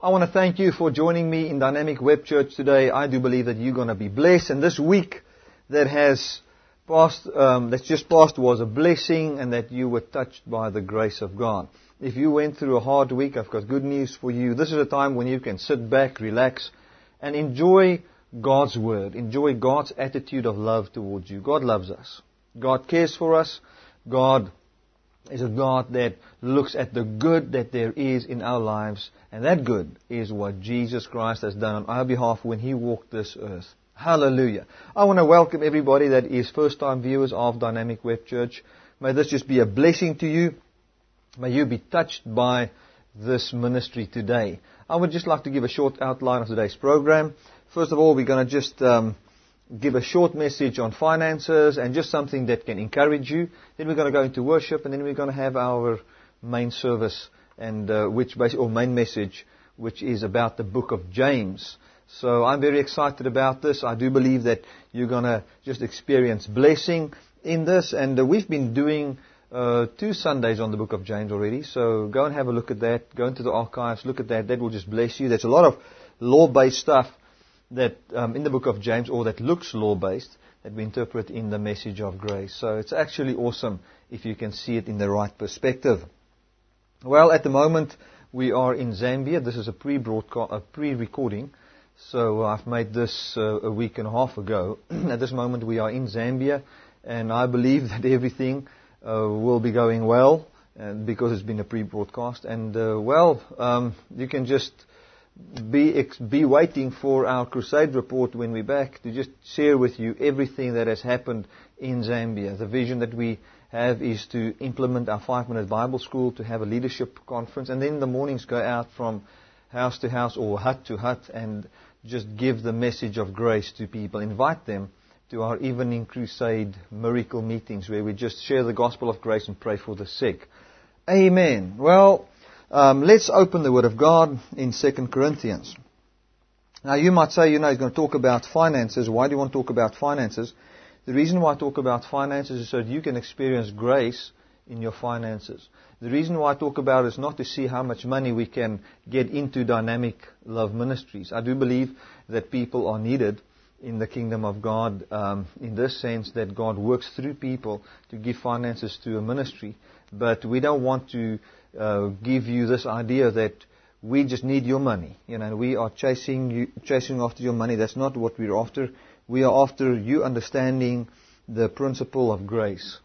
I want to thank you for joining me in Dynamic Web Church today. I do believe that you're going to be blessed. And this week that has passed, um, that's just passed was a blessing and that you were touched by the grace of God. If you went through a hard week, I've got good news for you. This is a time when you can sit back, relax, and enjoy God's Word. Enjoy God's attitude of love towards you. God loves us. God cares for us. God is a God that looks at the good that there is in our lives, and that good is what Jesus Christ has done on our behalf when He walked this earth. Hallelujah. I want to welcome everybody that is first time viewers of Dynamic Web Church. May this just be a blessing to you. May you be touched by this ministry today. I would just like to give a short outline of today's program. First of all, we're going to just um, give a short message on finances and just something that can encourage you. Then we're going to go into worship, and then we're going to have our main service and uh, which or main message, which is about the book of James. So I'm very excited about this. I do believe that you're going to just experience blessing in this, and uh, we've been doing. Uh, two Sundays on the book of James already, so go and have a look at that. Go into the archives, look at that. That will just bless you. There's a lot of law-based stuff that um, in the book of James, or that looks law-based, that we interpret in the message of grace. So it's actually awesome if you can see it in the right perspective. Well, at the moment we are in Zambia. This is a pre-broadcast, a pre-recording. So I've made this uh, a week and a half ago. at this moment we are in Zambia, and I believe that everything uh, will be going well, because it's been a pre-broadcast. And uh, well, um, you can just be, be waiting for our crusade report when we're back to just share with you everything that has happened in Zambia. The vision that we have is to implement our five minute Bible school, to have a leadership conference, and then the mornings go out from house to house or hut to hut and just give the message of grace to people. Invite them to our evening crusade miracle meetings where we just share the gospel of grace and pray for the sick. Amen. Well, um, let's open the Word of God in 2 Corinthians. Now you might say, you know, he's going to talk about finances. Why do you want to talk about finances? The reason why I talk about finances is so that you can experience grace in your finances. The reason why I talk about it is not to see how much money we can get into dynamic love ministries. I do believe that people are needed in the kingdom of God um, in this sense that God works through people to give finances to a ministry. But we don't want to uh, give you this idea that we just need your money. You know, we are chasing you, chasing after your money. That's not what we're after. We are after you understanding the principle of grace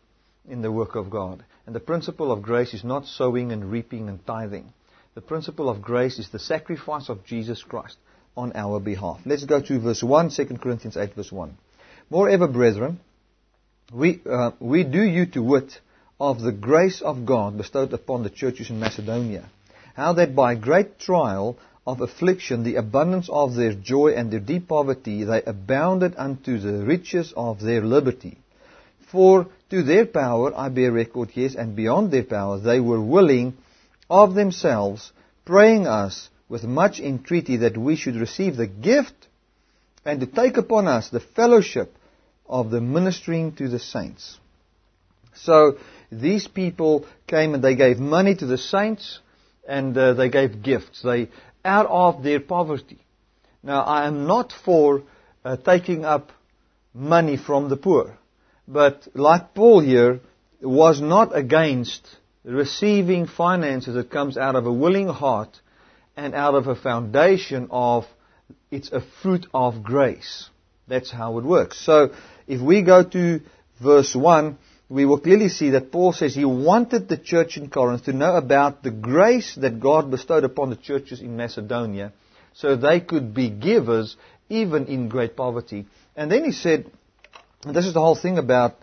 in the work of God. And the principle of grace is not sowing and reaping and tithing. The principle of grace is the sacrifice of Jesus Christ on our behalf. Let's go to verse 1, 2 Corinthians 8, verse 1. Moreover, brethren, we, uh, we do you to wit of the grace of God bestowed upon the churches in Macedonia, how that by great trial of affliction, the abundance of their joy and their deep poverty, they abounded unto the riches of their liberty. For to their power I bear record, yes, and beyond their power, they were willing of themselves, praying us with much entreaty that we should receive the gift and to take upon us the fellowship of the ministering to the saints. So these people came and they gave money to the saints and uh, they gave gifts. They, out of their poverty. Now, I am not for uh, taking up money from the poor. But like Paul here, was not against receiving finances that comes out of a willing heart and out of a foundation of it's a fruit of grace. That's how it works. So if we go to verse 1, we will clearly see that Paul says he wanted the church in Corinth to know about the grace that God bestowed upon the churches in Macedonia so they could be givers even in great poverty. And then he said, and this is the whole thing about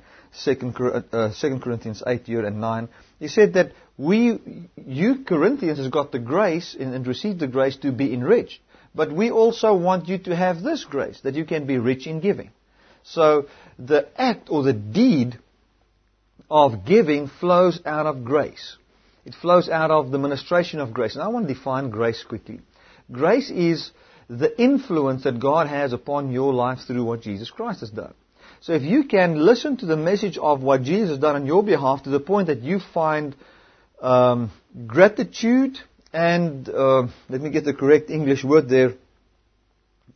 2 uh, Corinthians 8 year and 9. He said that we, you Corinthians has got the grace and received the grace to be enriched. But we also want you to have this grace, that you can be rich in giving. So the act or the deed of giving flows out of grace. It flows out of the ministration of grace. And I want to define grace quickly. Grace is the influence that God has upon your life through what Jesus Christ has done. So if you can listen to the message of what Jesus has done on your behalf to the point that you find um, gratitude and uh, let me get the correct English word there.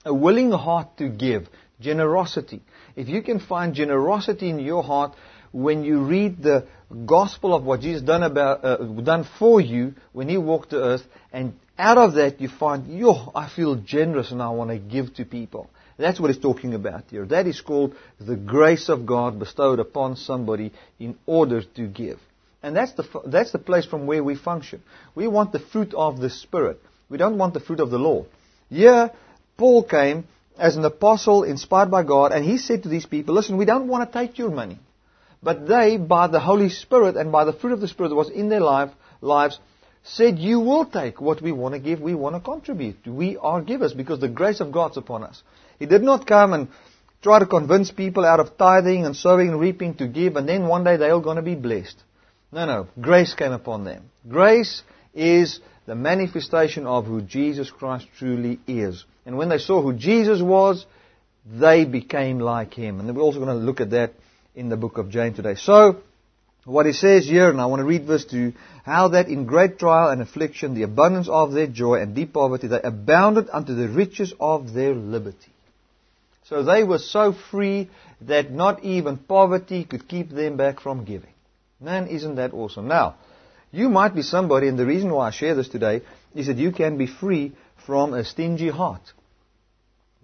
A willing heart to give, generosity. If you can find generosity in your heart when you read the gospel of what Jesus done about uh, done for you when He walked the earth, and out of that you find, yo, I feel generous and I want to give to people. That's what he's talking about here. That is called the grace of God bestowed upon somebody in order to give. And that's the, that's the place from where we function. We want the fruit of the Spirit. We don't want the fruit of the law. Here, Paul came as an apostle inspired by God, and he said to these people, listen, we don't want to take your money. But they, by the Holy Spirit and by the fruit of the Spirit that was in their life, lives, said, you will take what we want to give, we want to contribute. We are givers because the grace of God's upon us. He did not come and try to convince people out of tithing and sowing and reaping to give, and then one day they're all going to be blessed. No, no. Grace came upon them. Grace is the manifestation of who Jesus Christ truly is. And when they saw who Jesus was, they became like him. And we're also going to look at that in the book of James today. So, what he says here, and I want to read verse 2, how that in great trial and affliction, the abundance of their joy and deep poverty, they abounded unto the riches of their liberty. So they were so free that not even poverty could keep them back from giving. Man, isn't that awesome? Now, you might be somebody, and the reason why I share this today is that you can be free from a stingy heart.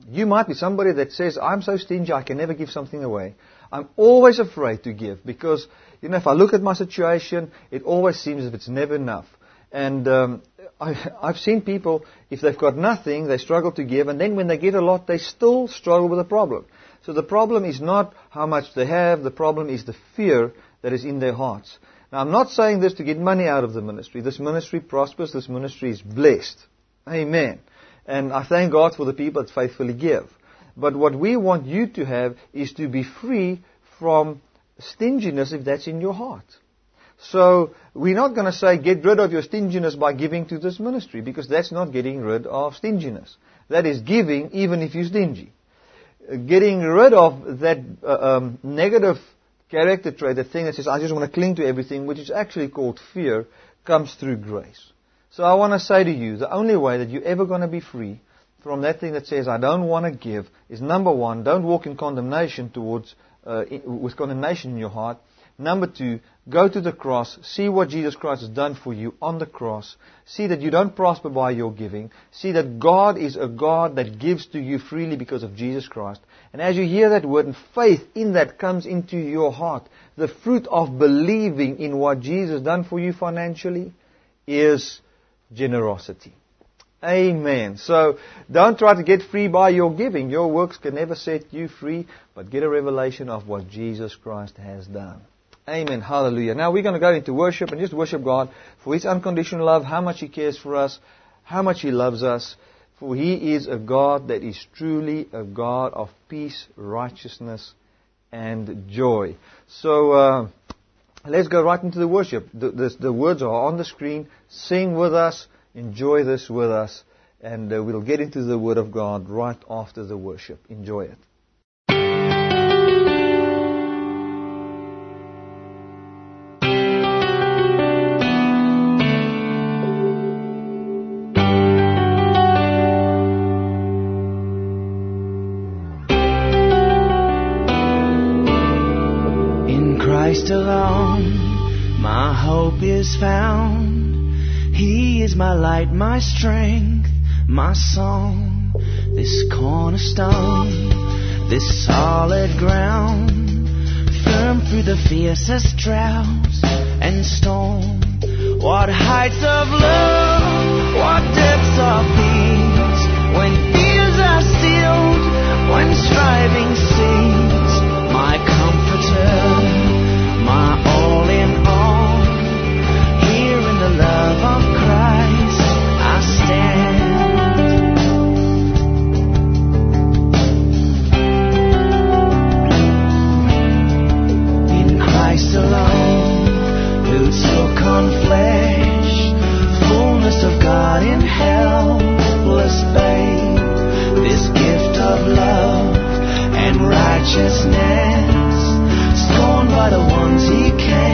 You might be somebody that says, I'm so stingy, I can never give something away. I'm always afraid to give because, you know, if I look at my situation, it always seems as if it's never enough. And um, I, I've seen people, if they've got nothing, they struggle to give, and then when they get a lot, they still struggle with a problem. So the problem is not how much they have, the problem is the fear that is in their hearts. Now, I'm not saying this to get money out of the ministry. This ministry prospers. This ministry is blessed. Amen. And I thank God for the people that faithfully give. But what we want you to have is to be free from stinginess if that's in your heart. So we're not going to say get rid of your stinginess by giving to this ministry because that's not getting rid of stinginess. That is giving even if you're stingy. Getting rid of that uh, um, negative character trait, the thing that says, I just want to cling to everything, which is actually called fear, comes through grace. So I want to say to you, the only way that you're ever going to be free from that thing that says, I don't want to give, is number one, don't walk in condemnation towards, uh, with condemnation in your heart. Number two, go to the cross, see what Jesus Christ has done for you on the cross, see that you don't prosper by your giving, see that God is a God that gives to you freely because of Jesus Christ. And as you hear that word and faith in that comes into your heart, the fruit of believing in what Jesus has done for you financially is generosity. Amen. So don't try to get free by your giving. Your works can never set you free, but get a revelation of what Jesus Christ has done. Amen. Hallelujah. Now we're going to go into worship and just worship God for His unconditional love, how much He cares for us, how much He loves us. For He is a God that is truly a God of peace, righteousness, and joy. So, uh, let's go right into the worship. The, the, the, words are on the screen. Sing with us. Enjoy this with us. And uh, we'll get into the Word of God right after the worship. Enjoy it. My light, my strength, my song, this cornerstone, this solid ground, firm through the fiercest droughts and storm. What heights of love, what depths of peace, when fears are stilled, when striving cease, my comforter, flesh, fullness of God in helpless this gift of love and righteousness, scorned by the ones he came.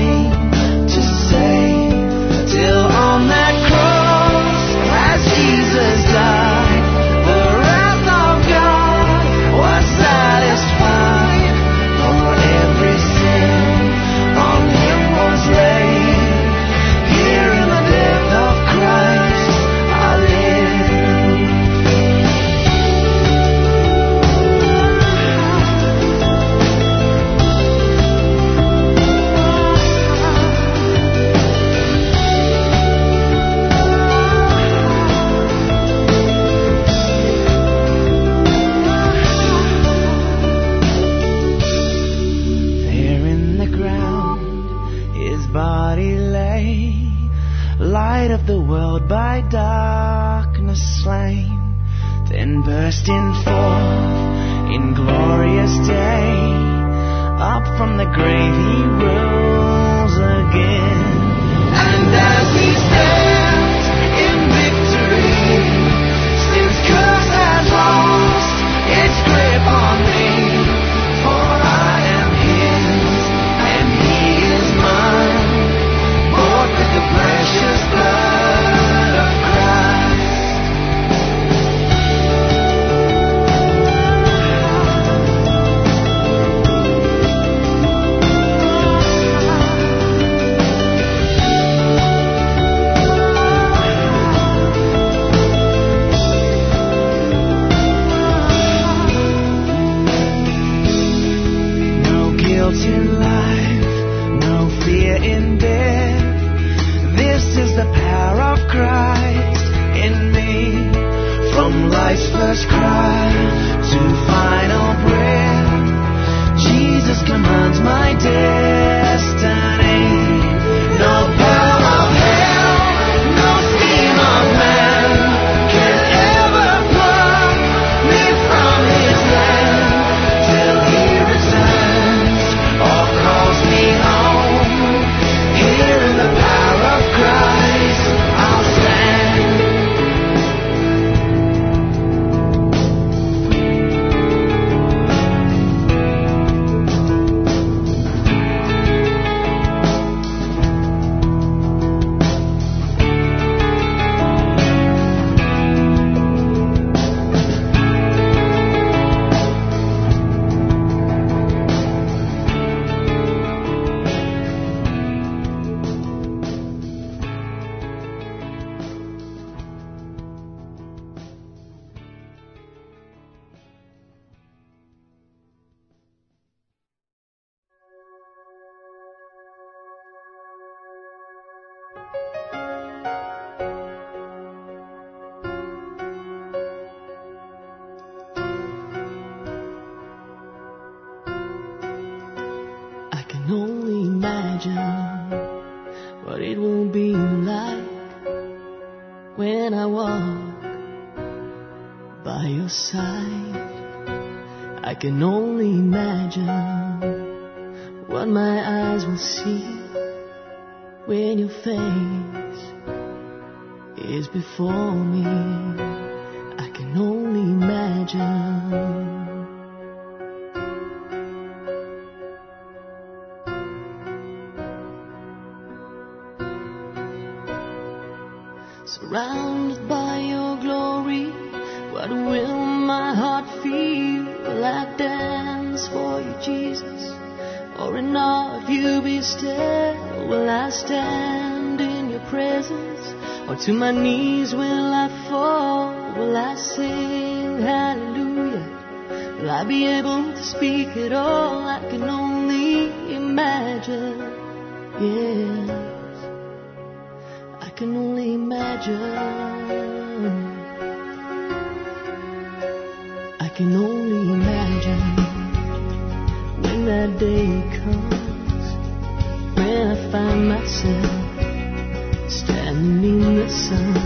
when I find myself standing in the sun.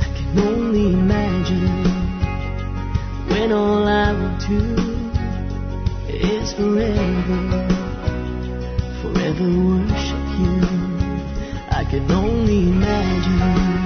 I can only imagine when all I will do is forever, forever worship you. I can only imagine.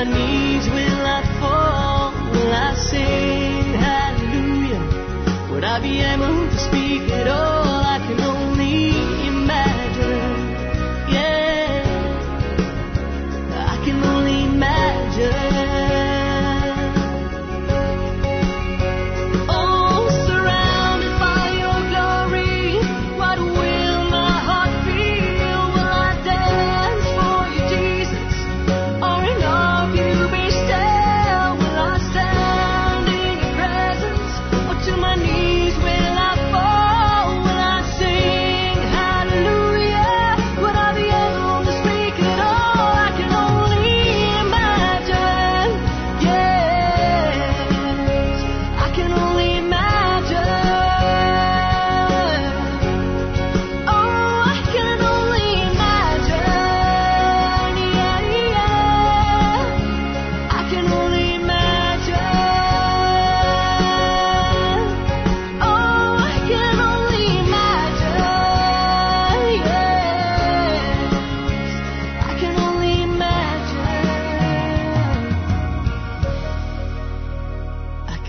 my knees will I fall? Will I sing hallelujah? Would I be able to speak at all?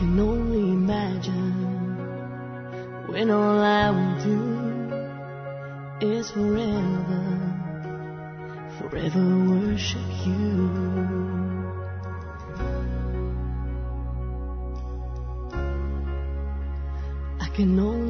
can only imagine when all I will do is forever, forever worship you. I can only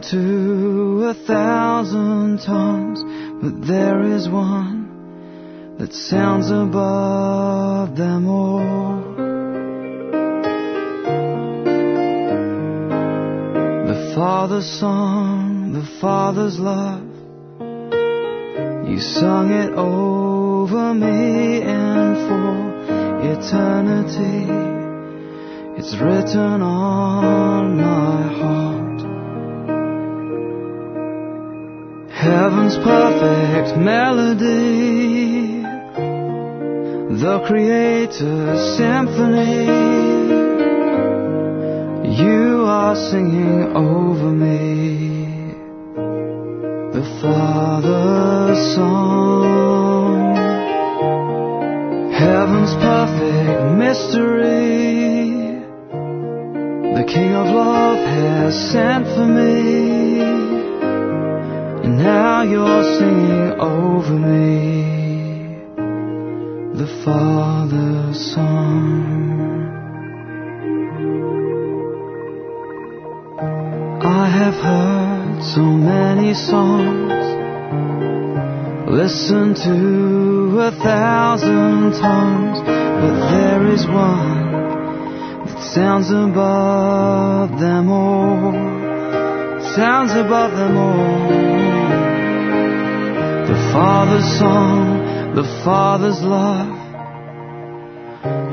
to a thousand tongues, but there is one that sounds above them all. The Father's song, the Father's love. You sung it over me and for eternity. It's written on my heart. Heaven's perfect melody. The Creator's symphony. You are singing over me the Father's song. Heaven's perfect mystery. The King of Love has sent for me. You're singing over me the Father's song. I have heard so many songs, listened to a thousand tongues, but there is one that sounds above them all, sounds above them all. The Father's song, the Father's love.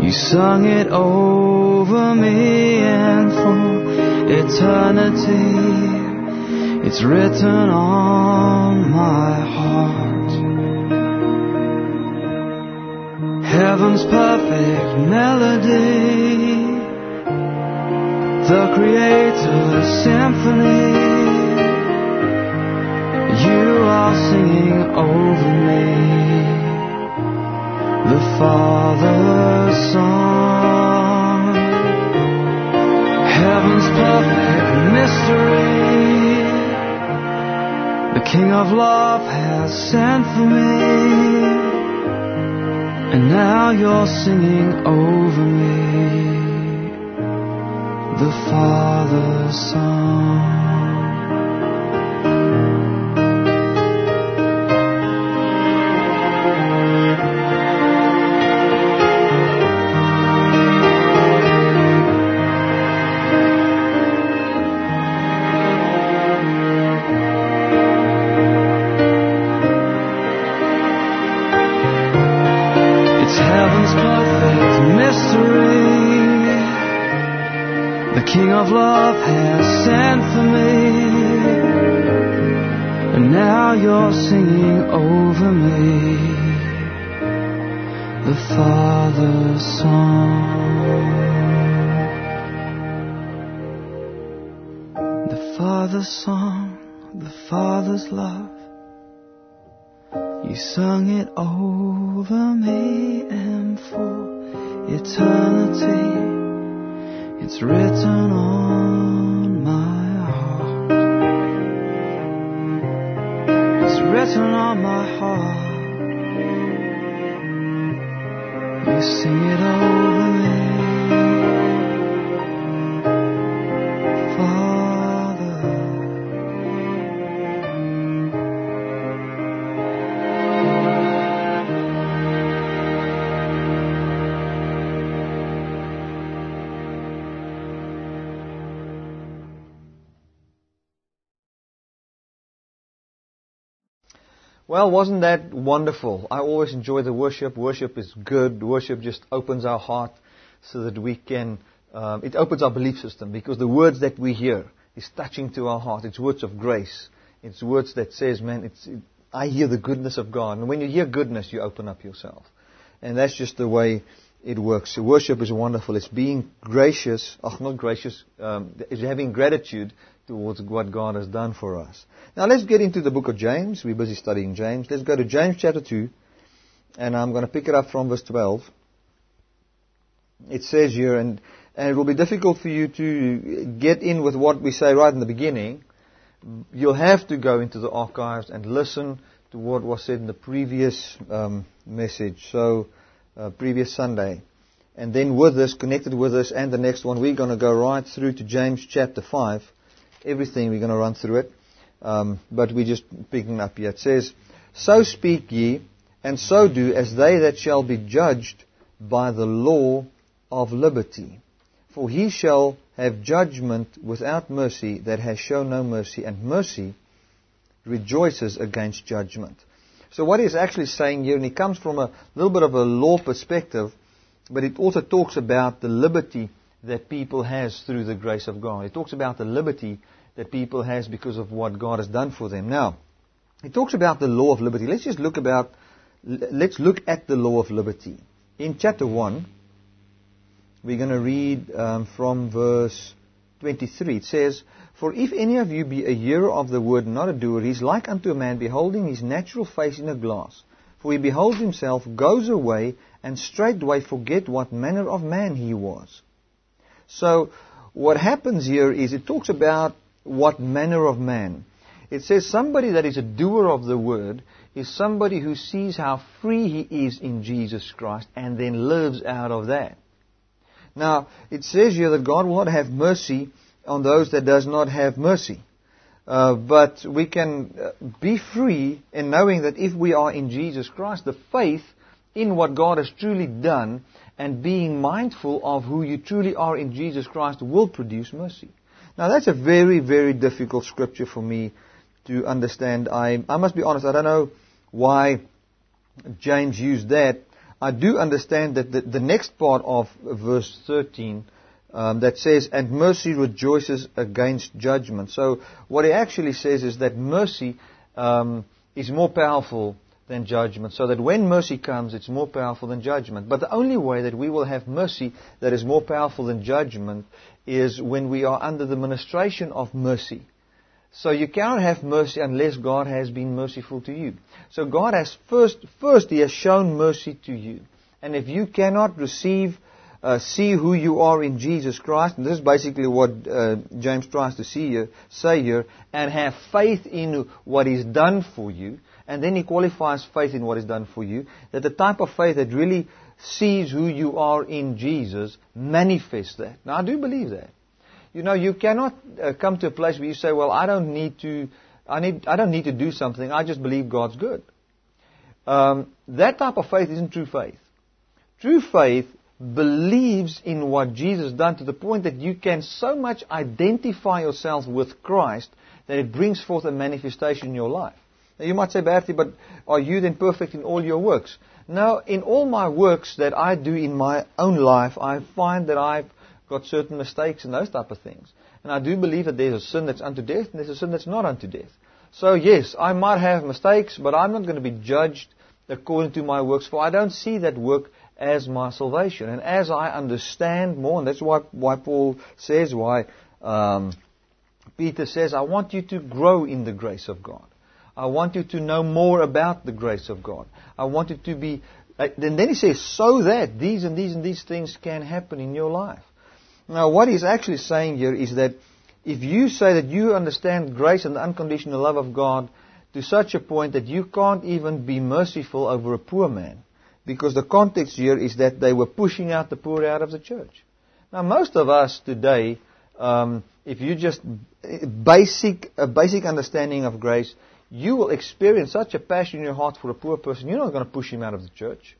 You sung it over me and for eternity. It's written on my heart. Heaven's perfect melody. The Creator's symphony. Are singing over me the Father's song. Heaven's perfect mystery. The King of Love has sent for me. And now you're singing over me the Father's song. The song, the Father's love. You sung it over me and for eternity. It's written on my heart. It's written on my heart. You sing it over Well, wasn't that wonderful? I always enjoy the worship. Worship is good. Worship just opens our heart so that we can, um, it opens our belief system because the words that we hear is touching to our heart. It's words of grace. It's words that says, man, it's, it, I hear the goodness of God. And when you hear goodness, you open up yourself. And that's just the way it works. Worship is wonderful. It's being gracious, oh, not gracious, um, it's having gratitude towards what God has done for us. Now let's get into the book of James. We're busy studying James. Let's go to James chapter 2, and I'm going to pick it up from verse 12. It says here, and, and it will be difficult for you to get in with what we say right in the beginning. You'll have to go into the archives and listen to what was said in the previous um, message, so uh, previous Sunday. And then with this, connected with this and the next one, we're going to go right through to James chapter 5. Everything, we're going to run through it. Um, but we're just picking up here. It says, So speak ye, and so do as they that shall be judged by the law of liberty. For he shall have judgment without mercy that has shown no mercy, and mercy rejoices against judgment. So what he's actually saying here, and he comes from a little bit of a law perspective, but it also talks about the liberty that people has through the grace of God. It talks about the liberty that people has because of what God has done for them. Now, he talks about the law of liberty. Let's just look about, let's look at the law of liberty. In chapter 1, we're going to read um, from verse 23. It says, For if any of you be a hearer of the word, not a doer, he is like unto a man beholding his natural face in a glass. For he beholds himself, goes away, and straightway forget what manner of man he was. So, what happens here is it talks about what manner of man. It says somebody that is a doer of the word is somebody who sees how free he is in Jesus Christ and then lives out of that. Now, it says here that God will not have mercy on those that does not have mercy. Uh, but we can uh, be free in knowing that if we are in Jesus Christ, the faith in what God has truly done and being mindful of who you truly are in Jesus Christ will produce mercy. Now that's a very, very difficult scripture for me to understand. I, I must be honest, I don't know why James used that. I do understand that the, the next part of verse 13 um, that says, and mercy rejoices against judgment. So what he actually says is that mercy um, is more powerful than judgment. So that when mercy comes, it's more powerful than judgment. But the only way that we will have mercy that is more powerful than judgment is when we are under the ministration of mercy. So you cannot have mercy unless God has been merciful to you. So God has first, first He has shown mercy to you. And if you cannot receive, uh, see who you are in Jesus Christ, and this is basically what uh, James tries to see here, say here, and have faith in what is done for you, and then he qualifies faith in what is done for you, that the type of faith that really sees who you are in Jesus manifests that. Now I do believe that. You know, you cannot uh, come to a place where you say, well, I don't need to, I, need, I don't need to do something, I just believe God's good. Um, that type of faith isn't true faith. True faith believes in what Jesus done to the point that you can so much identify yourself with Christ that it brings forth a manifestation in your life. Now you might say, Bertie, but are you then perfect in all your works? No, in all my works that I do in my own life, I find that I've got certain mistakes and those type of things. And I do believe that there's a sin that's unto death and there's a sin that's not unto death. So yes, I might have mistakes, but I'm not going to be judged according to my works, for I don't see that work as my salvation. And as I understand more, and that's why, why Paul says, why um, Peter says, I want you to grow in the grace of God. I want you to know more about the grace of God. I want you to be. Uh, and then he says, so that these and these and these things can happen in your life. Now, what he's actually saying here is that if you say that you understand grace and the unconditional love of God to such a point that you can't even be merciful over a poor man, because the context here is that they were pushing out the poor out of the church. Now, most of us today, um, if you just basic a basic understanding of grace, you will experience such a passion in your heart for a poor person. You're not going to push him out of the church.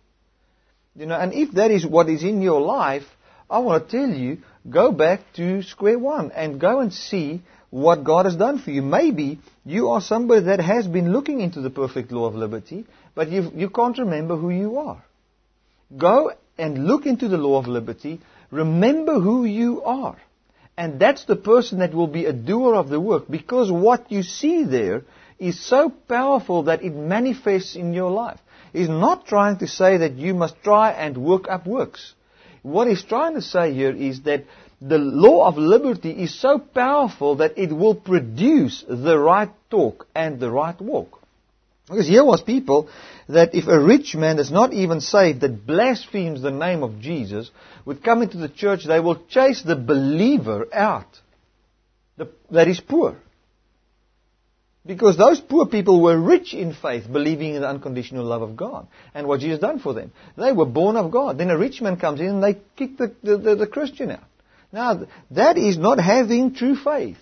You know, and if that is what is in your life, I want to tell you, go back to square one and go and see what God has done for you. Maybe you are somebody that has been looking into the perfect law of liberty, but you, you can't remember who you are. Go and look into the law of liberty. Remember who you are. And that's the person that will be a doer of the work because what you see there is so powerful that it manifests in your life. He's not trying to say that you must try and work up works. What he's trying to say here is that the law of liberty is so powerful that it will produce the right talk and the right walk. Because here was people that if a rich man that's not even saved, that blasphemes the name of Jesus, would come into the church, they will chase the believer out the, that is poor. Because those poor people were rich in faith, believing in the unconditional love of God and what Jesus done for them. They were born of God. Then a rich man comes in and they kick the, the, the, the Christian out. Now, that is not having true faith.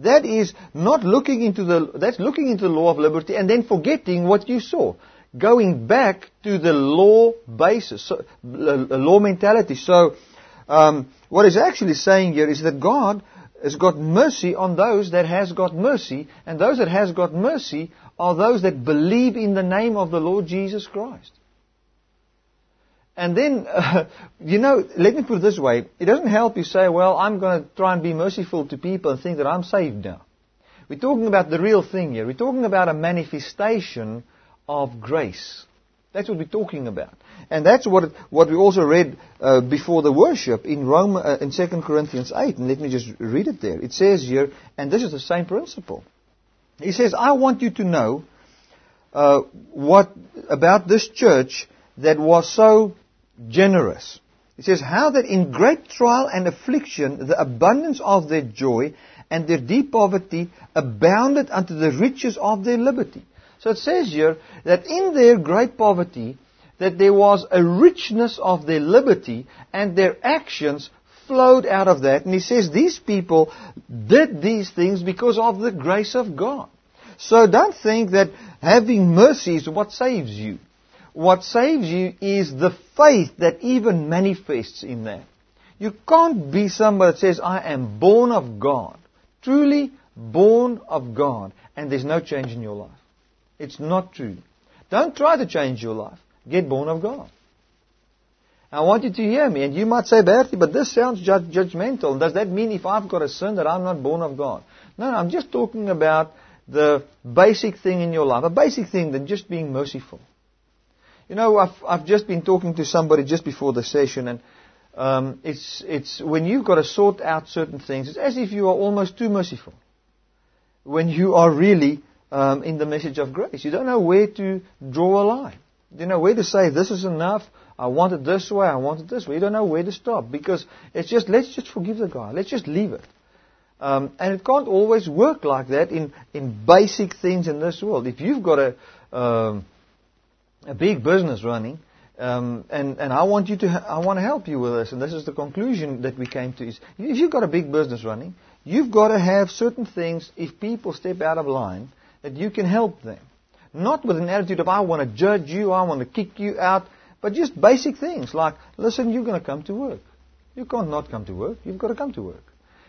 That is not looking into the, that's looking into the law of liberty and then forgetting what you saw. Going back to the law basis, so, law mentality. So, um, what is actually saying here is that God has got mercy on those that has got mercy, and those that has got mercy are those that believe in the name of the Lord Jesus Christ. And then, uh, you know, let me put it this way. It doesn't help you say, well, I'm going to try and be merciful to people and think that I'm saved now. We're talking about the real thing here. We're talking about a manifestation of grace. That's what we're talking about. And that's what, what we also read uh, before the worship in Rome, uh, in 2 Corinthians 8. And let me just read it there. It says here, and this is the same principle. He says, I want you to know uh, what about this church that was so generous. It says, How that in great trial and affliction the abundance of their joy and their deep poverty abounded unto the riches of their liberty. So it says here that in their great poverty, that there was a richness of their liberty and their actions flowed out of that. And he says these people did these things because of the grace of God. So don't think that having mercy is what saves you. What saves you is the faith that even manifests in that. You can't be somebody that says, I am born of God. Truly born of God. And there's no change in your life. It's not true. Don't try to change your life. Get born of God. I want you to hear me, and you might say, Bertie, but this sounds judge, judgmental. Does that mean if I've got a sin that I'm not born of God? No, no, I'm just talking about the basic thing in your life, a basic thing than just being merciful. You know, I've, I've just been talking to somebody just before the session, and um, it's, it's when you've got to sort out certain things, it's as if you are almost too merciful. When you are really um, in the message of grace. You don't know where to draw a line. You know where to say this is enough. I want it this way. I want it this way. You don't know where to stop because it's just let's just forgive the guy. Let's just leave it. Um, and it can't always work like that in in basic things in this world. If you've got a um, a big business running, um, and and I want you to I want to help you with this, and this is the conclusion that we came to: is if you've got a big business running, you've got to have certain things. If people step out of line, that you can help them. Not with an attitude of, I want to judge you, I want to kick you out, but just basic things like, listen, you're going to come to work. You can't not come to work. You've got to come to work.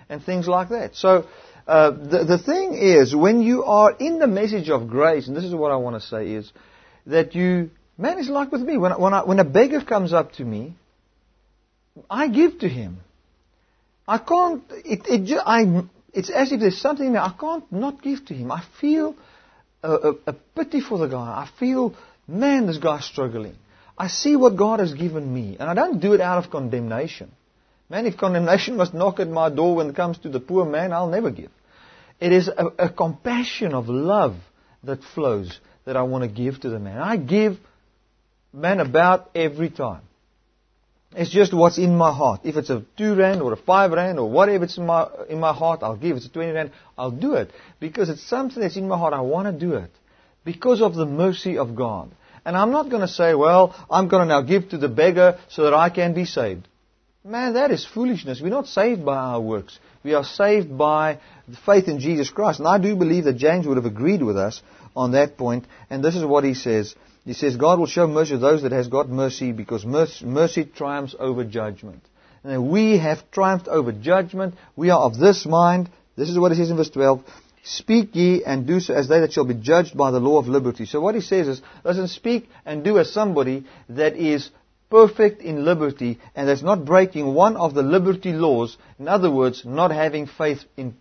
And things like that. So, uh, the, the thing is, when you are in the message of grace, and this is what I want to say, is that you, man, it's like with me. When, when, I, when a beggar comes up to me, I give to him. I can't, it, it, I it's as if there's something there I can't not give to him. I feel a, a, a pity for the guy. I feel, man, this guy's struggling. I see what God has given me, and I don't do it out of condemnation. Man, if condemnation must knock at my door when it comes to the poor man, I'll never give. It is a, a compassion of love that flows that I want to give to the man. I give, man, about every time. It's just what's in my heart. If it's a two rand or a five rand or whatever it's in my, in my heart, I'll give. If it's a twenty rand, I'll do it. Because it's something that's in my heart. I want to do it. Because of the mercy of God. And I'm not going to say, well, I'm going to now give to the beggar so that I can be saved. Man, that is foolishness. We're not saved by our works. We are saved by faith in Jesus Christ. And I do believe that James would have agreed with us on that point. And this is what he says. He says, God will show mercy to those that has got mercy because mercy, mercy triumphs over judgment. And we have triumphed over judgment. We are of this mind. This is what he says in verse 12. Speak ye and do so as they that shall be judged by the law of liberty. So what he says is, listen, speak and do as somebody that is perfect in liberty and that's not breaking one of the liberty laws. In other words, not having faith in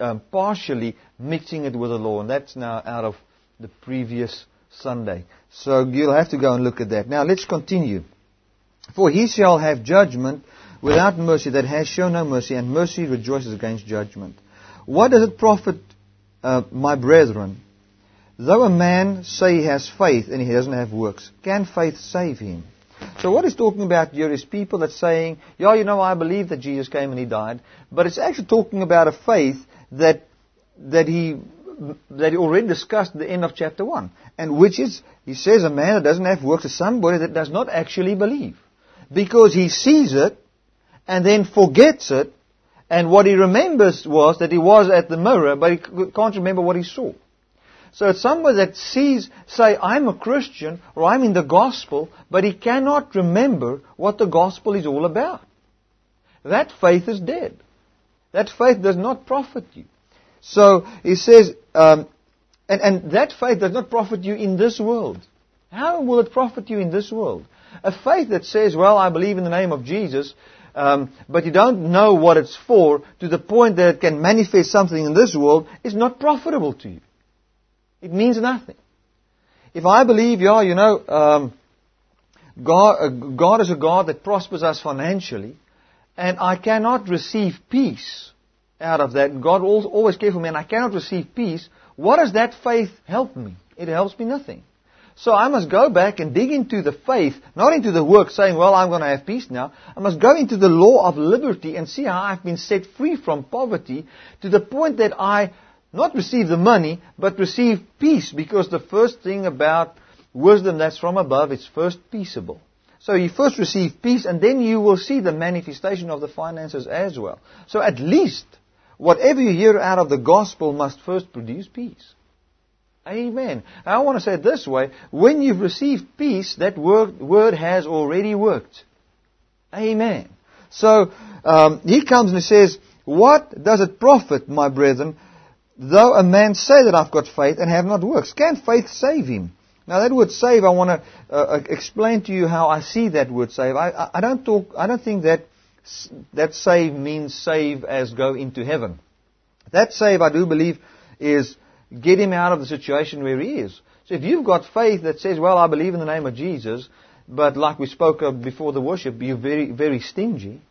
um, partially mixing it with the law. And that's now out of the previous Sunday. So you'll have to go and look at that. Now let's continue. For he shall have judgment without mercy that has shown no mercy, and mercy rejoices against judgment. What does it profit, uh, my brethren, though a man say he has faith and he doesn't have works? Can faith save him? So what he's talking about here is people that saying, yeah, you know, I believe that Jesus came and he died, but it's actually talking about a faith that that he that he already discussed at the end of chapter 1. And which is, he says, a man that doesn't have works is somebody that does not actually believe. Because he sees it, and then forgets it, and what he remembers was that he was at the mirror, but he can't remember what he saw. So it's somebody that sees, say, I'm a Christian, or I'm in the gospel, but he cannot remember what the gospel is all about. That faith is dead. That faith does not profit you. So he says, um, and, and that faith does not profit you in this world. How will it profit you in this world? A faith that says, well, I believe in the name of Jesus, um, but you don't know what it's for to the point that it can manifest something in this world is not profitable to you. It means nothing. If I believe, yeah, you know, um, God, uh, God is a God that prospers us financially, and I cannot receive peace out of that. God always cares for me, and I cannot receive peace. What does that faith help me? It helps me nothing. So I must go back and dig into the faith, not into the work saying, well, I'm going to have peace now. I must go into the law of liberty and see how I've been set free from poverty to the point that I not receive the money, but receive peace because the first thing about wisdom that's from above is first peaceable. So you first receive peace and then you will see the manifestation of the finances as well. So at least whatever you hear out of the gospel must first produce peace. Amen. I want to say it this way. When you've received peace, that word, word has already worked. Amen. So, um, he comes and he says, What does it profit, my brethren, though a man say that I've got faith and have not works? Can faith save him? Now that word save, I want to uh, uh, explain to you how I see that word save. I, I, I don't talk, I don't think that that save means save as go into heaven. That save, I do believe, is get him out of the situation where he is. So if you've got faith that says, well, I believe in the name of Jesus, but like we spoke of before the worship, you're very, very stingy,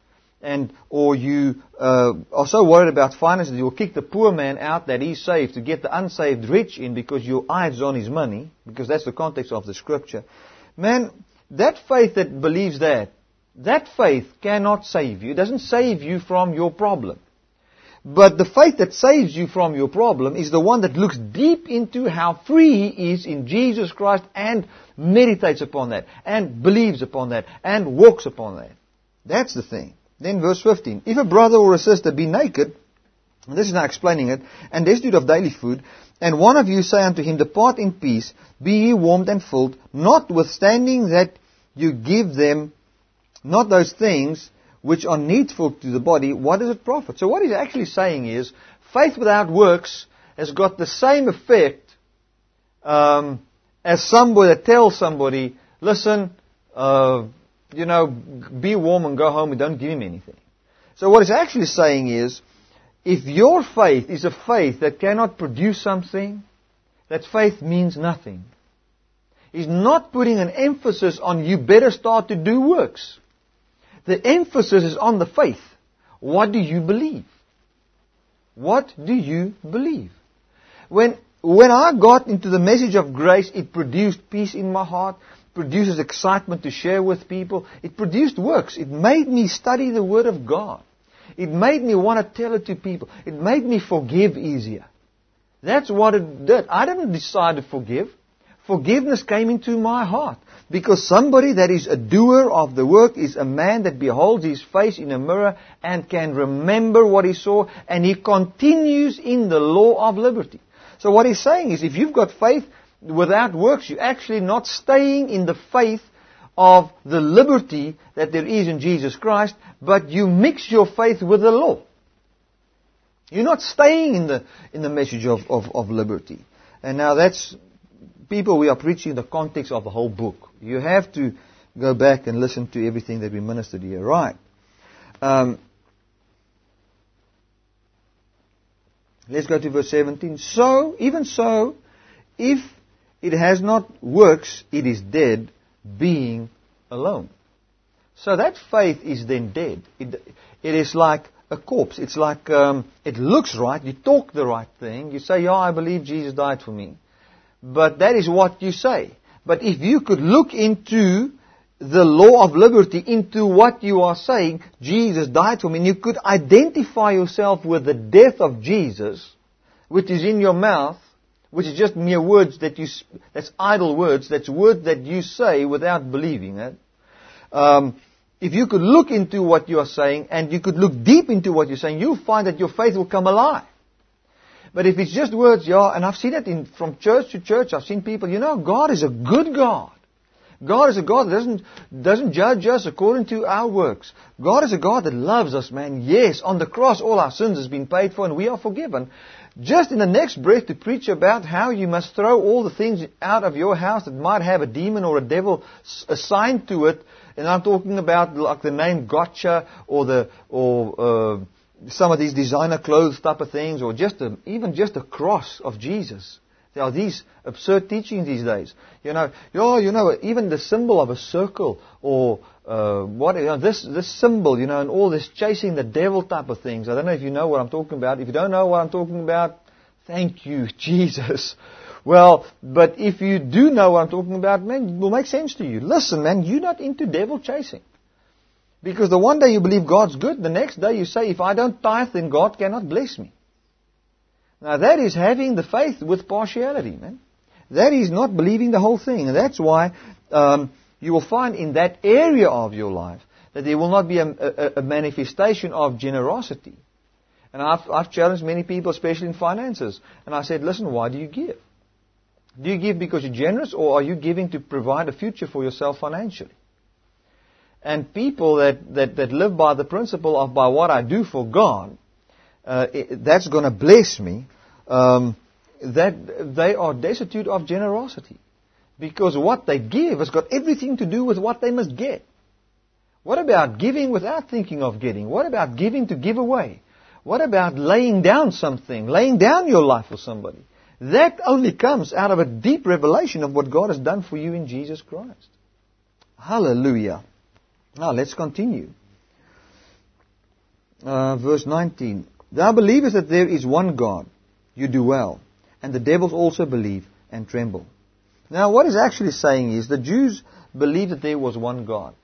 and or you uh, are so worried about finances, you'll kick the poor man out that he's saved to get the unsaved rich in because your eyes on his money, because that's the context of the scripture. Man, that faith that believes that, that faith cannot save you. It doesn't save you from your problem. But the faith that saves you from your problem is the one that looks deep into how free he is in Jesus Christ and meditates upon that and believes upon that and walks upon that. That's the thing. Then verse 15. If a brother or a sister be naked, this is now explaining it, and destitute of daily food, and one of you say unto him, Depart in peace, be ye warmed and filled, notwithstanding that you give them not those things which are needful to the body, what does it profit? So what he's actually saying is, faith without works has got the same effect um, as somebody that tells somebody, listen, uh, you know, be warm and go home and don't give him anything. So what he's actually saying is, if your faith is a faith that cannot produce something, that faith means nothing. He's not putting an emphasis on you better start to do works. The emphasis is on the faith. What do you believe? What do you believe? When, when I got into the message of grace, it produced peace in my heart, produces excitement to share with people. It produced works. It made me study the Word of God. It made me want to tell it to people. It made me forgive easier. That's what it did. I didn't decide to forgive. Forgiveness came into my heart. Because somebody that is a doer of the work is a man that beholds his face in a mirror and can remember what he saw and he continues in the law of liberty. So what he's saying is if you've got faith without works, you're actually not staying in the faith of the liberty that there is in Jesus Christ, but you mix your faith with the law. You're not staying in the, in the message of, of, of liberty. And now that's people, we are preaching the context of the whole book. You have to go back and listen to everything that we ministered here. Right. Um, let's go to verse 17. So, even so, if it has not works, it is dead, being alone. So that faith is then dead. It, it is like a corpse. It's like um, it looks right. You talk the right thing. You say, "Yeah, I believe Jesus died for me." But that is what you say. But if you could look into the law of liberty, into what you are saying, Jesus died for me, and you could identify yourself with the death of Jesus, which is in your mouth, which is just mere words that you, that's idle words, that's words that you say without believing it. Um, if you could look into what you are saying and you could look deep into what you're saying, you'll find that your faith will come alive. But if it's just words, yeah, and I've seen it in, from church to church, I've seen people, you know, God is a good God. God is a God that doesn't, doesn't judge us according to our works. God is a God that loves us, man. Yes, on the cross all our sins has been paid for and we are forgiven. Just in the next breath to preach about how you must throw all the things out of your house that might have a demon or a devil assigned to it. And I'm talking about like the name gotcha or the, or, uh, some of these designer clothes type of things or just a, even just a cross of Jesus. There are these absurd teachings these days. You know, oh, you know, even the symbol of a circle or uh, what you know, this this symbol, you know, and all this chasing the devil type of things. I don't know if you know what I'm talking about. If you don't know what I'm talking about, thank you, Jesus. Well, but if you do know what I'm talking about, man, it will make sense to you. Listen, man, you're not into devil chasing. Because the one day you believe God's good, the next day you say, if I don't tithe, then God cannot bless me. Now that is having the faith with partiality, man. That is not believing the whole thing. And that's why um, you will find in that area of your life that there will not be a, a, a manifestation of generosity. And I've, I've challenged many people, especially in finances. And I said, listen, why do you give? Do you give because you're generous or are you giving to provide a future for yourself financially? And people that, that, that live by the principle of by what I do for God, uh, it, that's going to bless me, um, that they are destitute of generosity. Because what they give has got everything to do with what they must get. What about giving without thinking of getting? What about giving to give away? What about laying down something, laying down your life for somebody? That only comes out of a deep revelation of what God has done for you in Jesus Christ. Hallelujah. Now let's continue. Uh, verse 19. Thou believest that there is one God. You do well. And the devils also believe and tremble. Now what he's actually saying is the Jews believed that there was one God.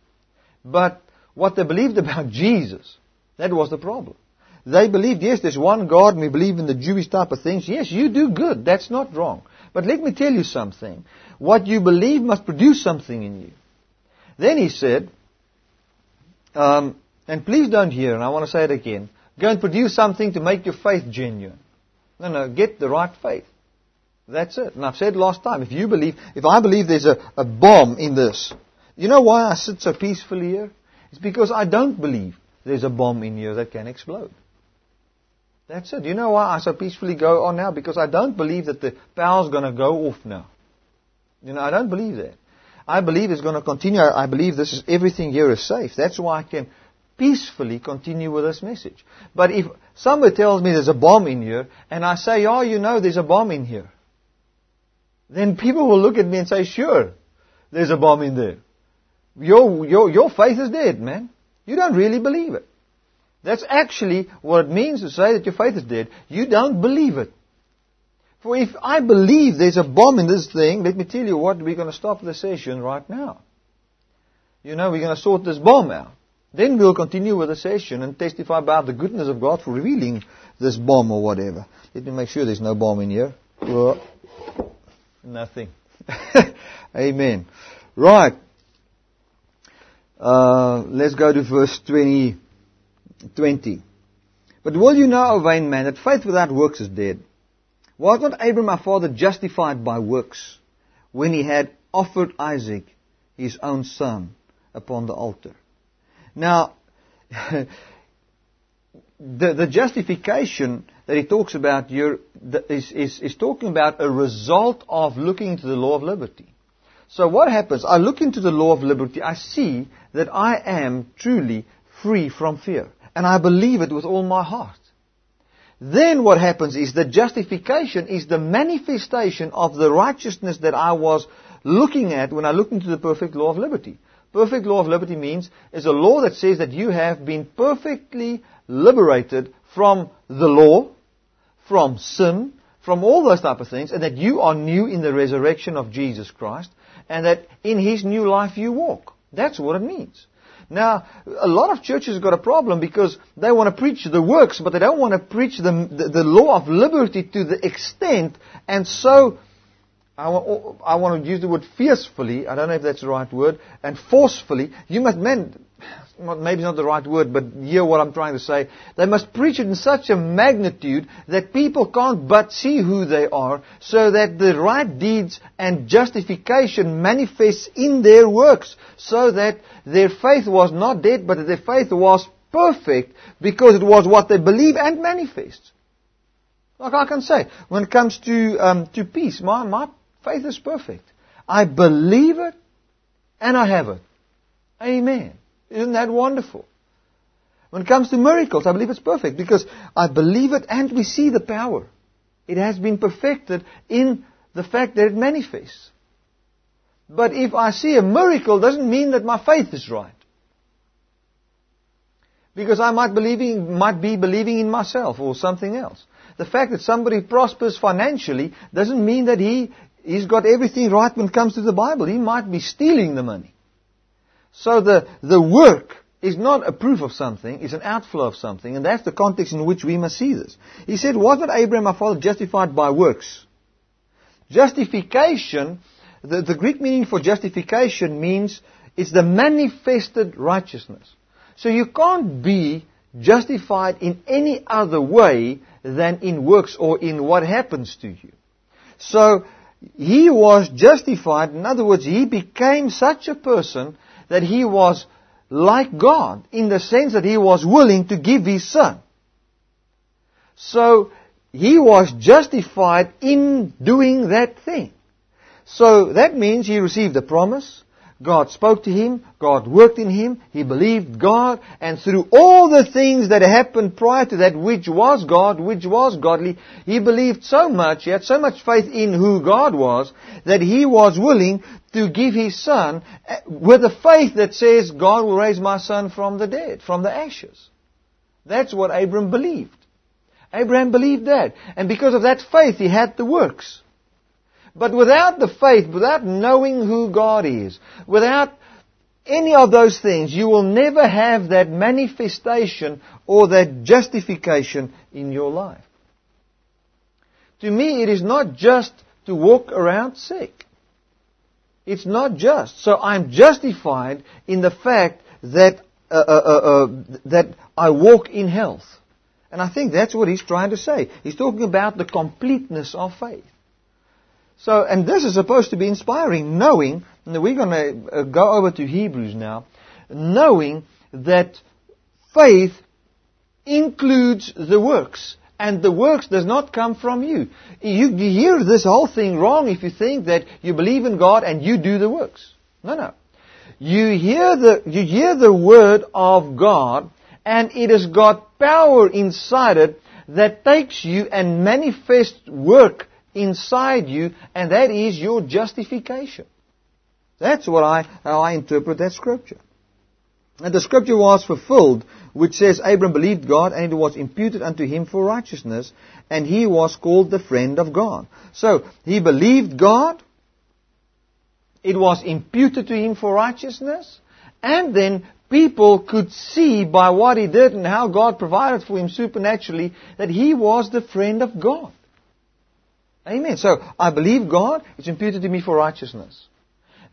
But what they believed about Jesus, that was the problem. They believed, yes, there's one God and we believe in the Jewish type of things. Yes, you do good. That's not wrong. But let me tell you something. What you believe must produce something in you. Then he said, um, and please don't hear, and I want to say it again, go and produce something to make your faith genuine. No, no, get the right faith. That's it. And I've said last time, if you believe, if I believe there's a, a bomb in this, you know why I sit so peacefully here? It's because I don't believe there's a bomb in here that can explode. That's it. You know why I so peacefully go on now? Because I don't believe that the power's going to go off now. You know, I don't believe that. I believe it's going to continue. I believe this is everything here is safe. That's why I can peacefully continue with this message. But if somebody tells me there's a bomb in here, and I say, oh, you know, there's a bomb in here, then people will look at me and say, sure, there's a bomb in there. Your, your, your faith is dead, man. You don't really believe it. That's actually what it means to say that your faith is dead. You don't believe it. For if I believe there's a bomb in this thing, let me tell you what, we're going to stop the session right now. You know, we're going to sort this bomb out. Then we'll continue with the session and testify about the goodness of God for revealing this bomb or whatever. Let me make sure there's no bomb in here. Well, nothing. Amen. Right. Uh, let's go to verse 20, 20. But will you know, O vain man, that faith without works is dead? Was not Abraham our father justified by works when he had offered Isaac, his own son, upon the altar? Now, the, the justification that he talks about here is, is, is talking about a result of looking into the law of liberty. So what happens? I look into the law of liberty, I see that I am truly free from fear. And I believe it with all my heart. Then what happens is the justification is the manifestation of the righteousness that I was looking at when I looked into the perfect law of liberty. Perfect law of liberty means is a law that says that you have been perfectly liberated from the law, from sin, from all those type of things, and that you are new in the resurrection of Jesus Christ, and that in His new life you walk. That's what it means. Now, a lot of churches got a problem because they want to preach the works, but they don't want to preach the, the, the law of liberty to the extent, and so, I want, I want to use the word fiercely, I don't know if that's the right word, and forcefully, you must, men, maybe not the right word, but hear what I'm trying to say. They must preach it in such a magnitude that people can't but see who they are, so that the right deeds and justification manifests in their works, so that their faith was not dead, but their faith was perfect, because it was what they believe and manifest. Like I can say, when it comes to um, to peace, my my faith is perfect. I believe it, and I have it. Amen. Isn't that wonderful? When it comes to miracles, I believe it's perfect because I believe it and we see the power. It has been perfected in the fact that it manifests. But if I see a miracle, doesn't mean that my faith is right. Because I might, believing, might be believing in myself or something else. The fact that somebody prospers financially doesn't mean that he, he's got everything right when it comes to the Bible. He might be stealing the money. So the, the work is not a proof of something, it's an outflow of something, and that's the context in which we must see this. He said, Was not Abraham our father justified by works? Justification, the, the Greek meaning for justification means it's the manifested righteousness. So you can't be justified in any other way than in works or in what happens to you. So he was justified, in other words, he became such a person that he was like God in the sense that he was willing to give his son. So he was justified in doing that thing. So that means he received a promise. God spoke to him, God worked in him, he believed God, and through all the things that happened prior to that, which was God, which was godly, he believed so much, he had so much faith in who God was, that he was willing to give his son eh, with a faith that says, God will raise my son from the dead, from the ashes. That's what Abram believed. Abraham believed that. And because of that faith, he had the works. But without the faith, without knowing who God is, without any of those things, you will never have that manifestation or that justification in your life. To me, it is not just to walk around sick. It's not just. So I'm justified in the fact that uh, uh, uh, uh that I walk in health. And I think that's what he's trying to say. He's talking about the completeness of faith. So, and this is supposed to be inspiring, knowing, and we're going to uh, go over to Hebrews now, knowing that faith includes the works. And the works does not come from you. you. You hear this whole thing wrong if you think that you believe in God and you do the works. No, no. You hear the, you hear the word of God and it has got power inside it that takes you and manifests work inside you, and that is your justification. That's what I, how I interpret that scripture. And the scripture was fulfilled, which says, Abram believed God, and it was imputed unto him for righteousness, and he was called the friend of God. So, he believed God, it was imputed to him for righteousness, and then people could see by what he did and how God provided for him supernaturally that he was the friend of God. Amen. So I believe God, it's imputed to me for righteousness.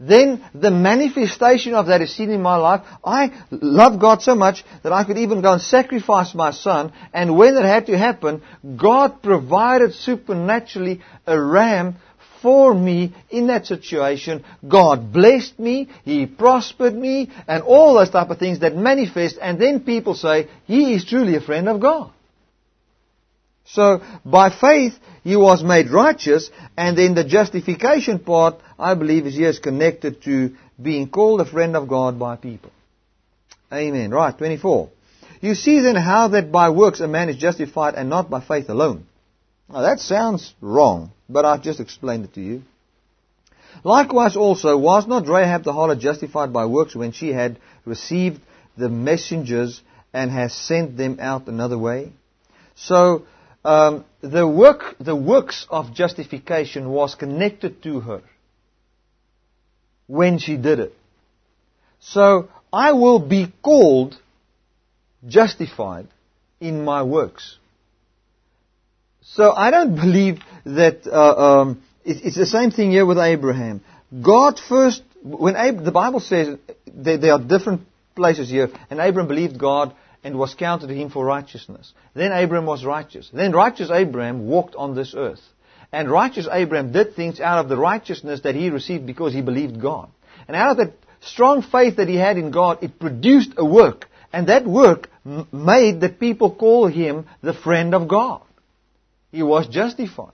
Then the manifestation of that is seen in my life. I love God so much that I could even go and sacrifice my son. And when that had to happen, God provided supernaturally a ram for me in that situation. God blessed me, He prospered me, and all those type of things that manifest. And then people say, He is truly a friend of God. So, by faith, he was made righteous, and then the justification part, I believe, is yes connected to being called a friend of God by people. Amen. Right, 24. You see then how that by works a man is justified and not by faith alone. Now that sounds wrong, but I've just explained it to you. Likewise also, was not Rahab the harlot justified by works when she had received the messengers and has sent them out another way? So, um, the work, the works of justification was connected to her when she did it. So I will be called justified in my works. So I don't believe that uh, um, it's, it's the same thing here with Abraham. God first, when Ab- the Bible says there are different places here, and Abraham believed God and was counted to him for righteousness. Then Abraham was righteous. Then righteous Abraham walked on this earth. And righteous Abraham did things out of the righteousness that he received because he believed God. And out of that strong faith that he had in God, it produced a work. And that work m- made that people call him the friend of God. He was justified.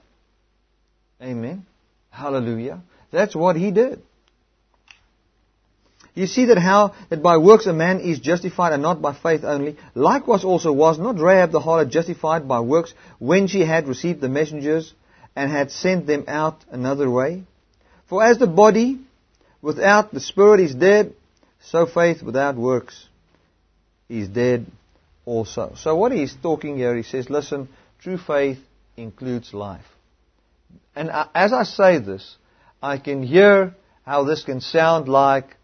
Amen. Hallelujah. That's what he did. You see that how that by works a man is justified and not by faith only. Likewise also was not Rahab the harlot justified by works when she had received the messengers and had sent them out another way? For as the body without the spirit is dead, so faith without works is dead also. So what he's talking here, he says, listen, true faith includes life. And as I say this, I can hear how this can sound like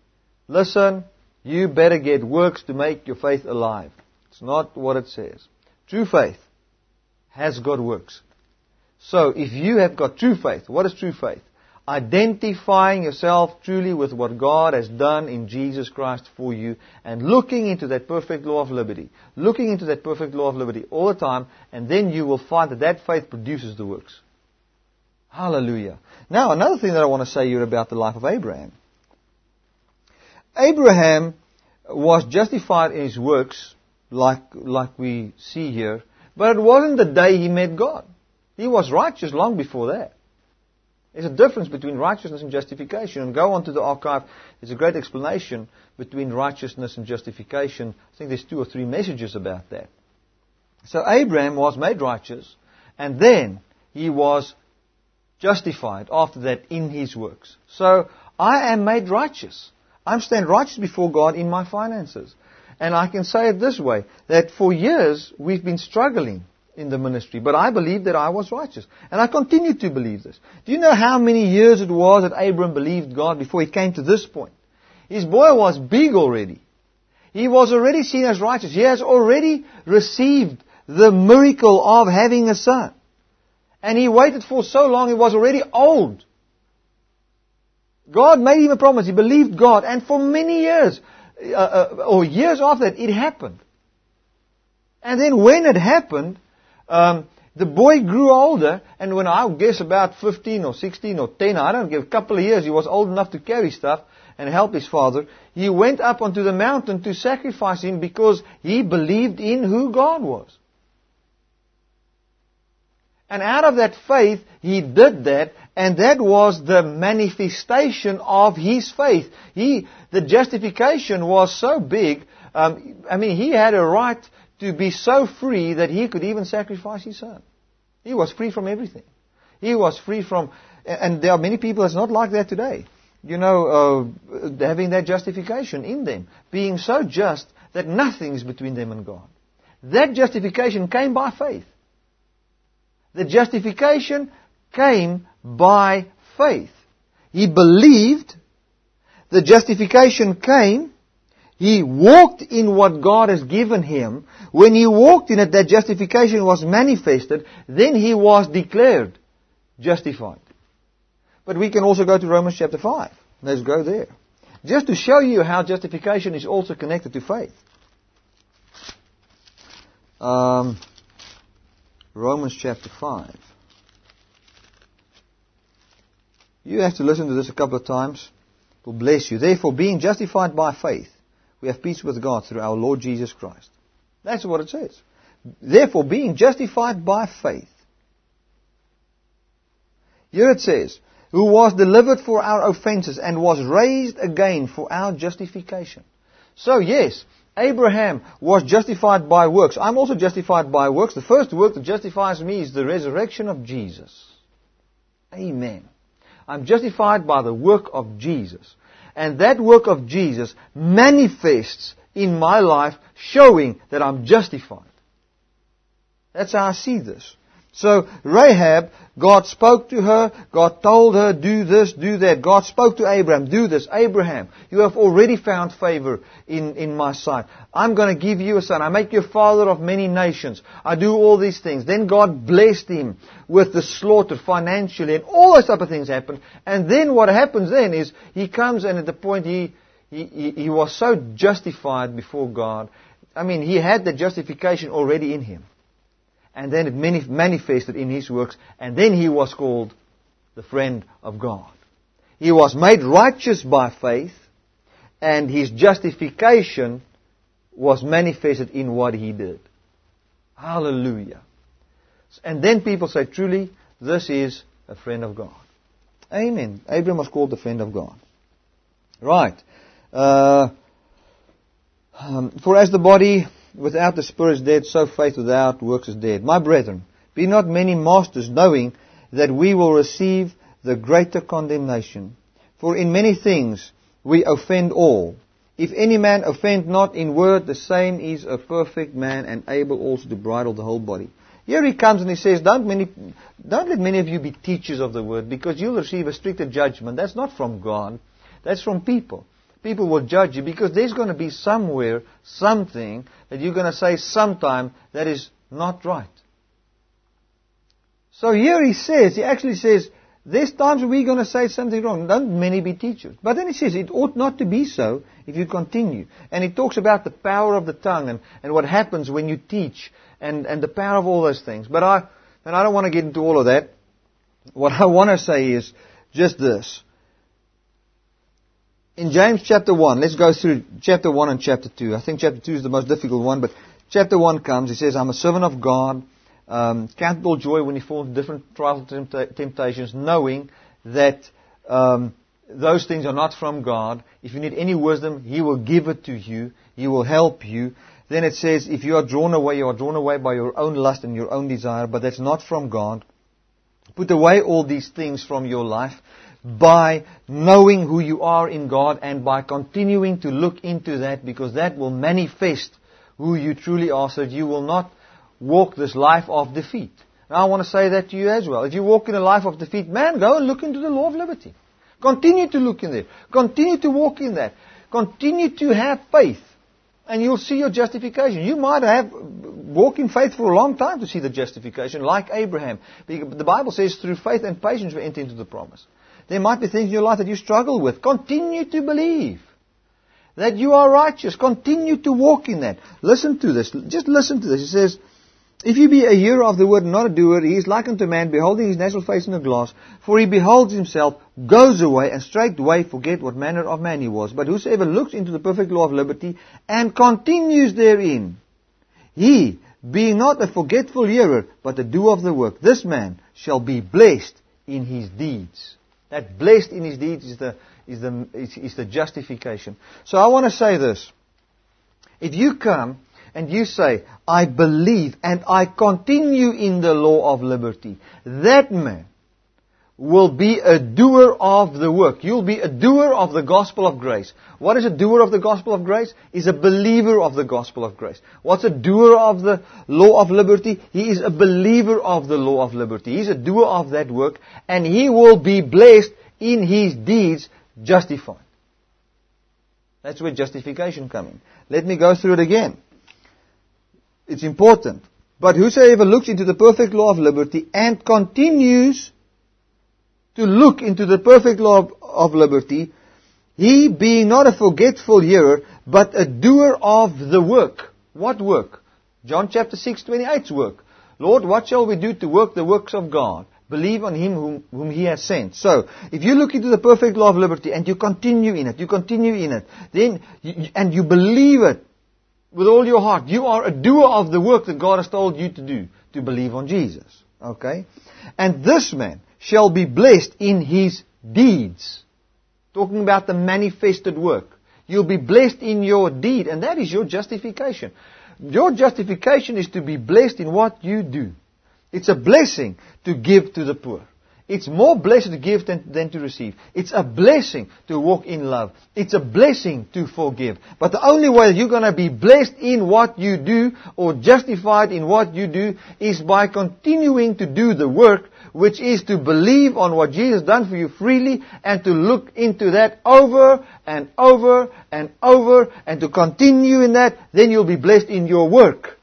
Listen, you better get works to make your faith alive. It's not what it says. True faith has got works. So if you have got true faith, what is true faith? Identifying yourself truly with what God has done in Jesus Christ for you and looking into that perfect law of liberty. Looking into that perfect law of liberty all the time and then you will find that that faith produces the works. Hallelujah. Now another thing that I want to say here about the life of Abraham. Abraham was justified in his works, like, like we see here, but it wasn't the day he met God. He was righteous long before that. There's a difference between righteousness and justification. And go on to the archive. There's a great explanation between righteousness and justification. I think there's two or three messages about that. So Abraham was made righteous, and then he was justified after that in his works. So I am made righteous. I'm stand righteous before God in my finances. And I can say it this way, that for years we've been struggling in the ministry, but I believed that I was righteous. And I continue to believe this. Do you know how many years it was that Abram believed God before he came to this point? His boy was big already. He was already seen as righteous. He has already received the miracle of having a son. And he waited for so long, he was already old. God made him a promise. He believed God. And for many years, uh, uh, or years after that, it happened. And then when it happened, um, the boy grew older, and when I guess about 15 or 16 or 10, I don't give, a couple of years, he was old enough to carry stuff and help his father. He went up onto the mountain to sacrifice him because he believed in who God was. And out of that faith, he did that, and that was the manifestation of his faith. He, the justification was so big, um, I mean, he had a right to be so free that he could even sacrifice his son. He was free from everything. He was free from, and there are many people that's not like that today. You know, uh, having that justification in them, being so just that nothing is between them and God. That justification came by faith. The justification came by faith. He believed. The justification came. He walked in what God has given him. When he walked in it, that justification was manifested. Then he was declared justified. But we can also go to Romans chapter 5. Let's go there. Just to show you how justification is also connected to faith. Um, Romans chapter 5. You have to listen to this a couple of times. It will bless you. Therefore, being justified by faith, we have peace with God through our Lord Jesus Christ. That's what it says. Therefore, being justified by faith. Here it says, who was delivered for our offenses and was raised again for our justification. So yes, Abraham was justified by works. I'm also justified by works. The first work that justifies me is the resurrection of Jesus. Amen. I'm justified by the work of Jesus. And that work of Jesus manifests in my life showing that I'm justified. That's how I see this. So Rahab, God spoke to her, God told her, do this, do that. God spoke to Abraham, do this. Abraham, you have already found favor in, in my sight. I'm going to give you a son. I make you a father of many nations. I do all these things. Then God blessed him with the slaughter financially and all those type of things happened. And then what happens then is he comes and at the point he, he, he, he was so justified before God. I mean, he had the justification already in him and then it manifested in his works, and then he was called the friend of God. He was made righteous by faith, and his justification was manifested in what he did. Hallelujah. And then people say, truly, this is a friend of God. Amen. Abraham was called the friend of God. Right. Uh, um, for as the body without the Spirit is dead, so faith without works is dead. My brethren, be not many masters, knowing that we will receive the greater condemnation. For in many things we offend all. If any man offend not in word, the same is a perfect man and able also to bridle the whole body. Here he comes and he says, don't, many, don't let many of you be teachers of the word because you'll receive a stricter judgment. That's not from God. That's from people people will judge you because there's going to be somewhere something that you're going to say sometime that is not right. So here he says, he actually says, there's times we're going to say something wrong. Don't many be teachers. But then he says it ought not to be so if you continue. And he talks about the power of the tongue and, and what happens when you teach and, and the power of all those things. But I, and I don't want to get into all of that. What I want to say is just this in James chapter 1, let's go through chapter 1 and chapter 2. I think chapter 2 is the most difficult one, but chapter 1 comes, he says, I'm a servant of God, um, count all joy when you fall into different trials and temptations, knowing that um, those things are not from God. If you need any wisdom, He will give it to you. He will help you. Then it says, if you are drawn away, you are drawn away by your own lust and your own desire, but that's not from God. Put away all these things from your life by knowing who you are in God and by continuing to look into that because that will manifest who you truly are so that you will not walk this life of defeat. I want to say that to you as well. If you walk in a life of defeat, man, go and look into the law of liberty. Continue to look in there. Continue to walk in that. Continue to have faith. And you'll see your justification. You might have walked in faith for a long time to see the justification, like Abraham. The Bible says through faith and patience we enter into the promise. There might be things in your life that you struggle with. Continue to believe that you are righteous. Continue to walk in that. Listen to this. Just listen to this. He says, if you be a hearer of the word and not a doer, he is like unto a man beholding his natural face in a glass. For he beholds himself, goes away, and straightway forget what manner of man he was. But whosoever looks into the perfect law of liberty and continues therein, he, being not a forgetful hearer, but a doer of the work, this man shall be blessed in his deeds. That blessed in his deeds is the, is the, is, is the justification. So I want to say this. If you come and you say, I believe and I continue in the law of liberty, that man will be a doer of the work. You'll be a doer of the gospel of grace. What is a doer of the gospel of grace? Is a believer of the gospel of grace. What's a doer of the law of liberty? He is a believer of the law of liberty. He's a doer of that work and he will be blessed in his deeds justified. That's where justification comes in. Let me go through it again. It's important. But whosoever looks into the perfect law of liberty and continues to look into the perfect law of, liberty, he being not a forgetful hearer, but a doer of the work. What work? John chapter 6, 28's work. Lord, what shall we do to work the works of God? Believe on Him whom, whom, He has sent. So, if you look into the perfect law of liberty and you continue in it, you continue in it, then, you, and you believe it with all your heart, you are a doer of the work that God has told you to do, to believe on Jesus. Okay? And this man, shall be blessed in his deeds. Talking about the manifested work. You'll be blessed in your deed, and that is your justification. Your justification is to be blessed in what you do. It's a blessing to give to the poor. It's more blessed to give than, than to receive. It's a blessing to walk in love. It's a blessing to forgive. But the only way you're going to be blessed in what you do or justified in what you do is by continuing to do the work which is to believe on what Jesus done for you freely and to look into that over and over and over and to continue in that, then you'll be blessed in your work,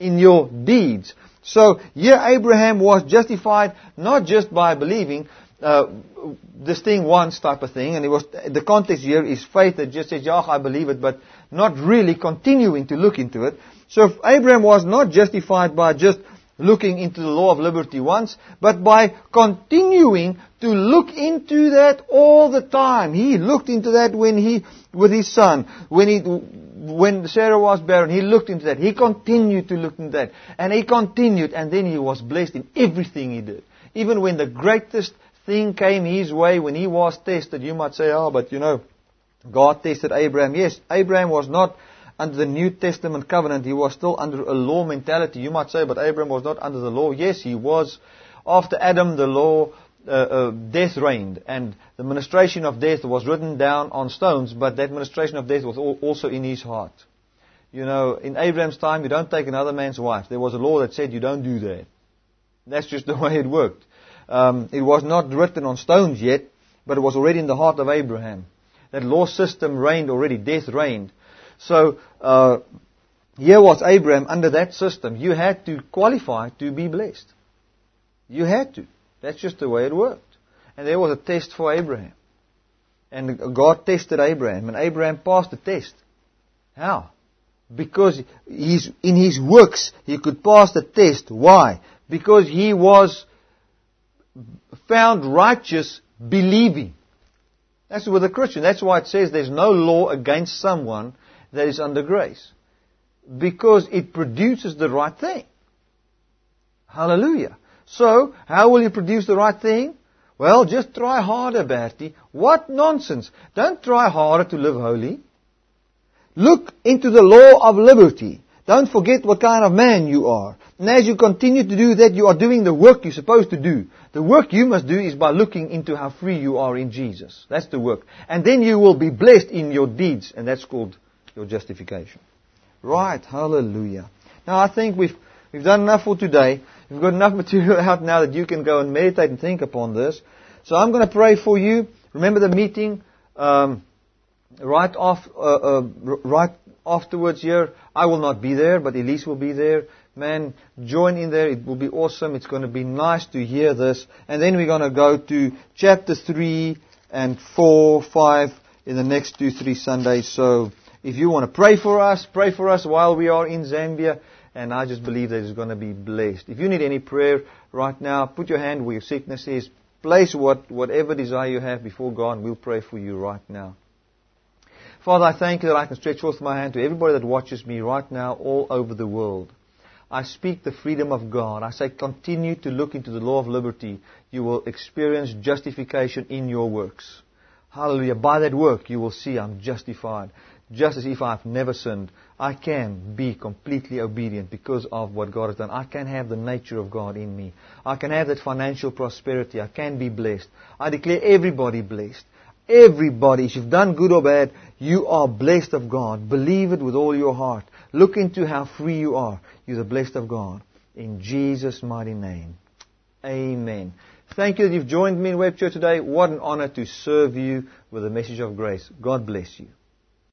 in your deeds. So here Abraham was justified not just by believing uh, this thing once type of thing, and it was the context here is faith that just says, "Yeah, I believe it," but not really continuing to look into it. So Abraham was not justified by just looking into the law of liberty once, but by continuing to look into that all the time. He looked into that when he, with his son, when he, when Sarah was barren, he looked into that. He continued to look into that. And he continued, and then he was blessed in everything he did. Even when the greatest thing came his way, when he was tested, you might say, oh, but you know, God tested Abraham. Yes, Abraham was not under the New Testament covenant, he was still under a law mentality. You might say, but Abraham was not under the law. Yes, he was. After Adam, the law, uh, uh, death reigned, and the ministration of death was written down on stones, but that ministration of death was also in his heart. You know, in Abraham's time, you don't take another man's wife. There was a law that said you don't do that. That's just the way it worked. Um, it was not written on stones yet, but it was already in the heart of Abraham. That law system reigned already. Death reigned. So, uh, here was Abraham under that system. You had to qualify to be blessed. You had to. That's just the way it worked. And there was a test for Abraham. And God tested Abraham, and Abraham passed the test. How? Because he's, in his works he could pass the test. Why? Because he was found righteous believing. That's with a Christian. That's why it says there's no law against someone that is under grace. Because it produces the right thing. Hallelujah. So, how will you produce the right thing? Well, just try harder, Bertie. What nonsense. Don't try harder to live holy. Look into the law of liberty. Don't forget what kind of man you are. And as you continue to do that, you are doing the work you're supposed to do. The work you must do is by looking into how free you are in Jesus. That's the work. And then you will be blessed in your deeds, and that's called your justification. Right, hallelujah. Now I think we've, we've done enough for today. We've got enough material out now that you can go and meditate and think upon this. So I'm going to pray for you. Remember the meeting um, right off, uh, uh, right afterwards here. I will not be there, but Elise will be there. Man, join in there. It will be awesome. It's going to be nice to hear this. And then we're going to go to chapter 3 and 4, 5 in the next two, three Sundays. So if you want to pray for us, pray for us while we are in Zambia. And I just believe that it's going to be blessed. If you need any prayer right now, put your hand where your sickness is. Place what, whatever desire you have before God, and we'll pray for you right now. Father, I thank you that I can stretch forth my hand to everybody that watches me right now all over the world. I speak the freedom of God. I say continue to look into the law of liberty. You will experience justification in your works. Hallelujah. By that work, you will see I'm justified just as if I've never sinned, I can be completely obedient because of what God has done. I can have the nature of God in me. I can have that financial prosperity. I can be blessed. I declare everybody blessed. Everybody, if you've done good or bad, you are blessed of God. Believe it with all your heart. Look into how free you are. You're the blessed of God. In Jesus' mighty name. Amen. Thank you that you've joined me in Web Church today. What an honor to serve you with a message of grace. God bless you.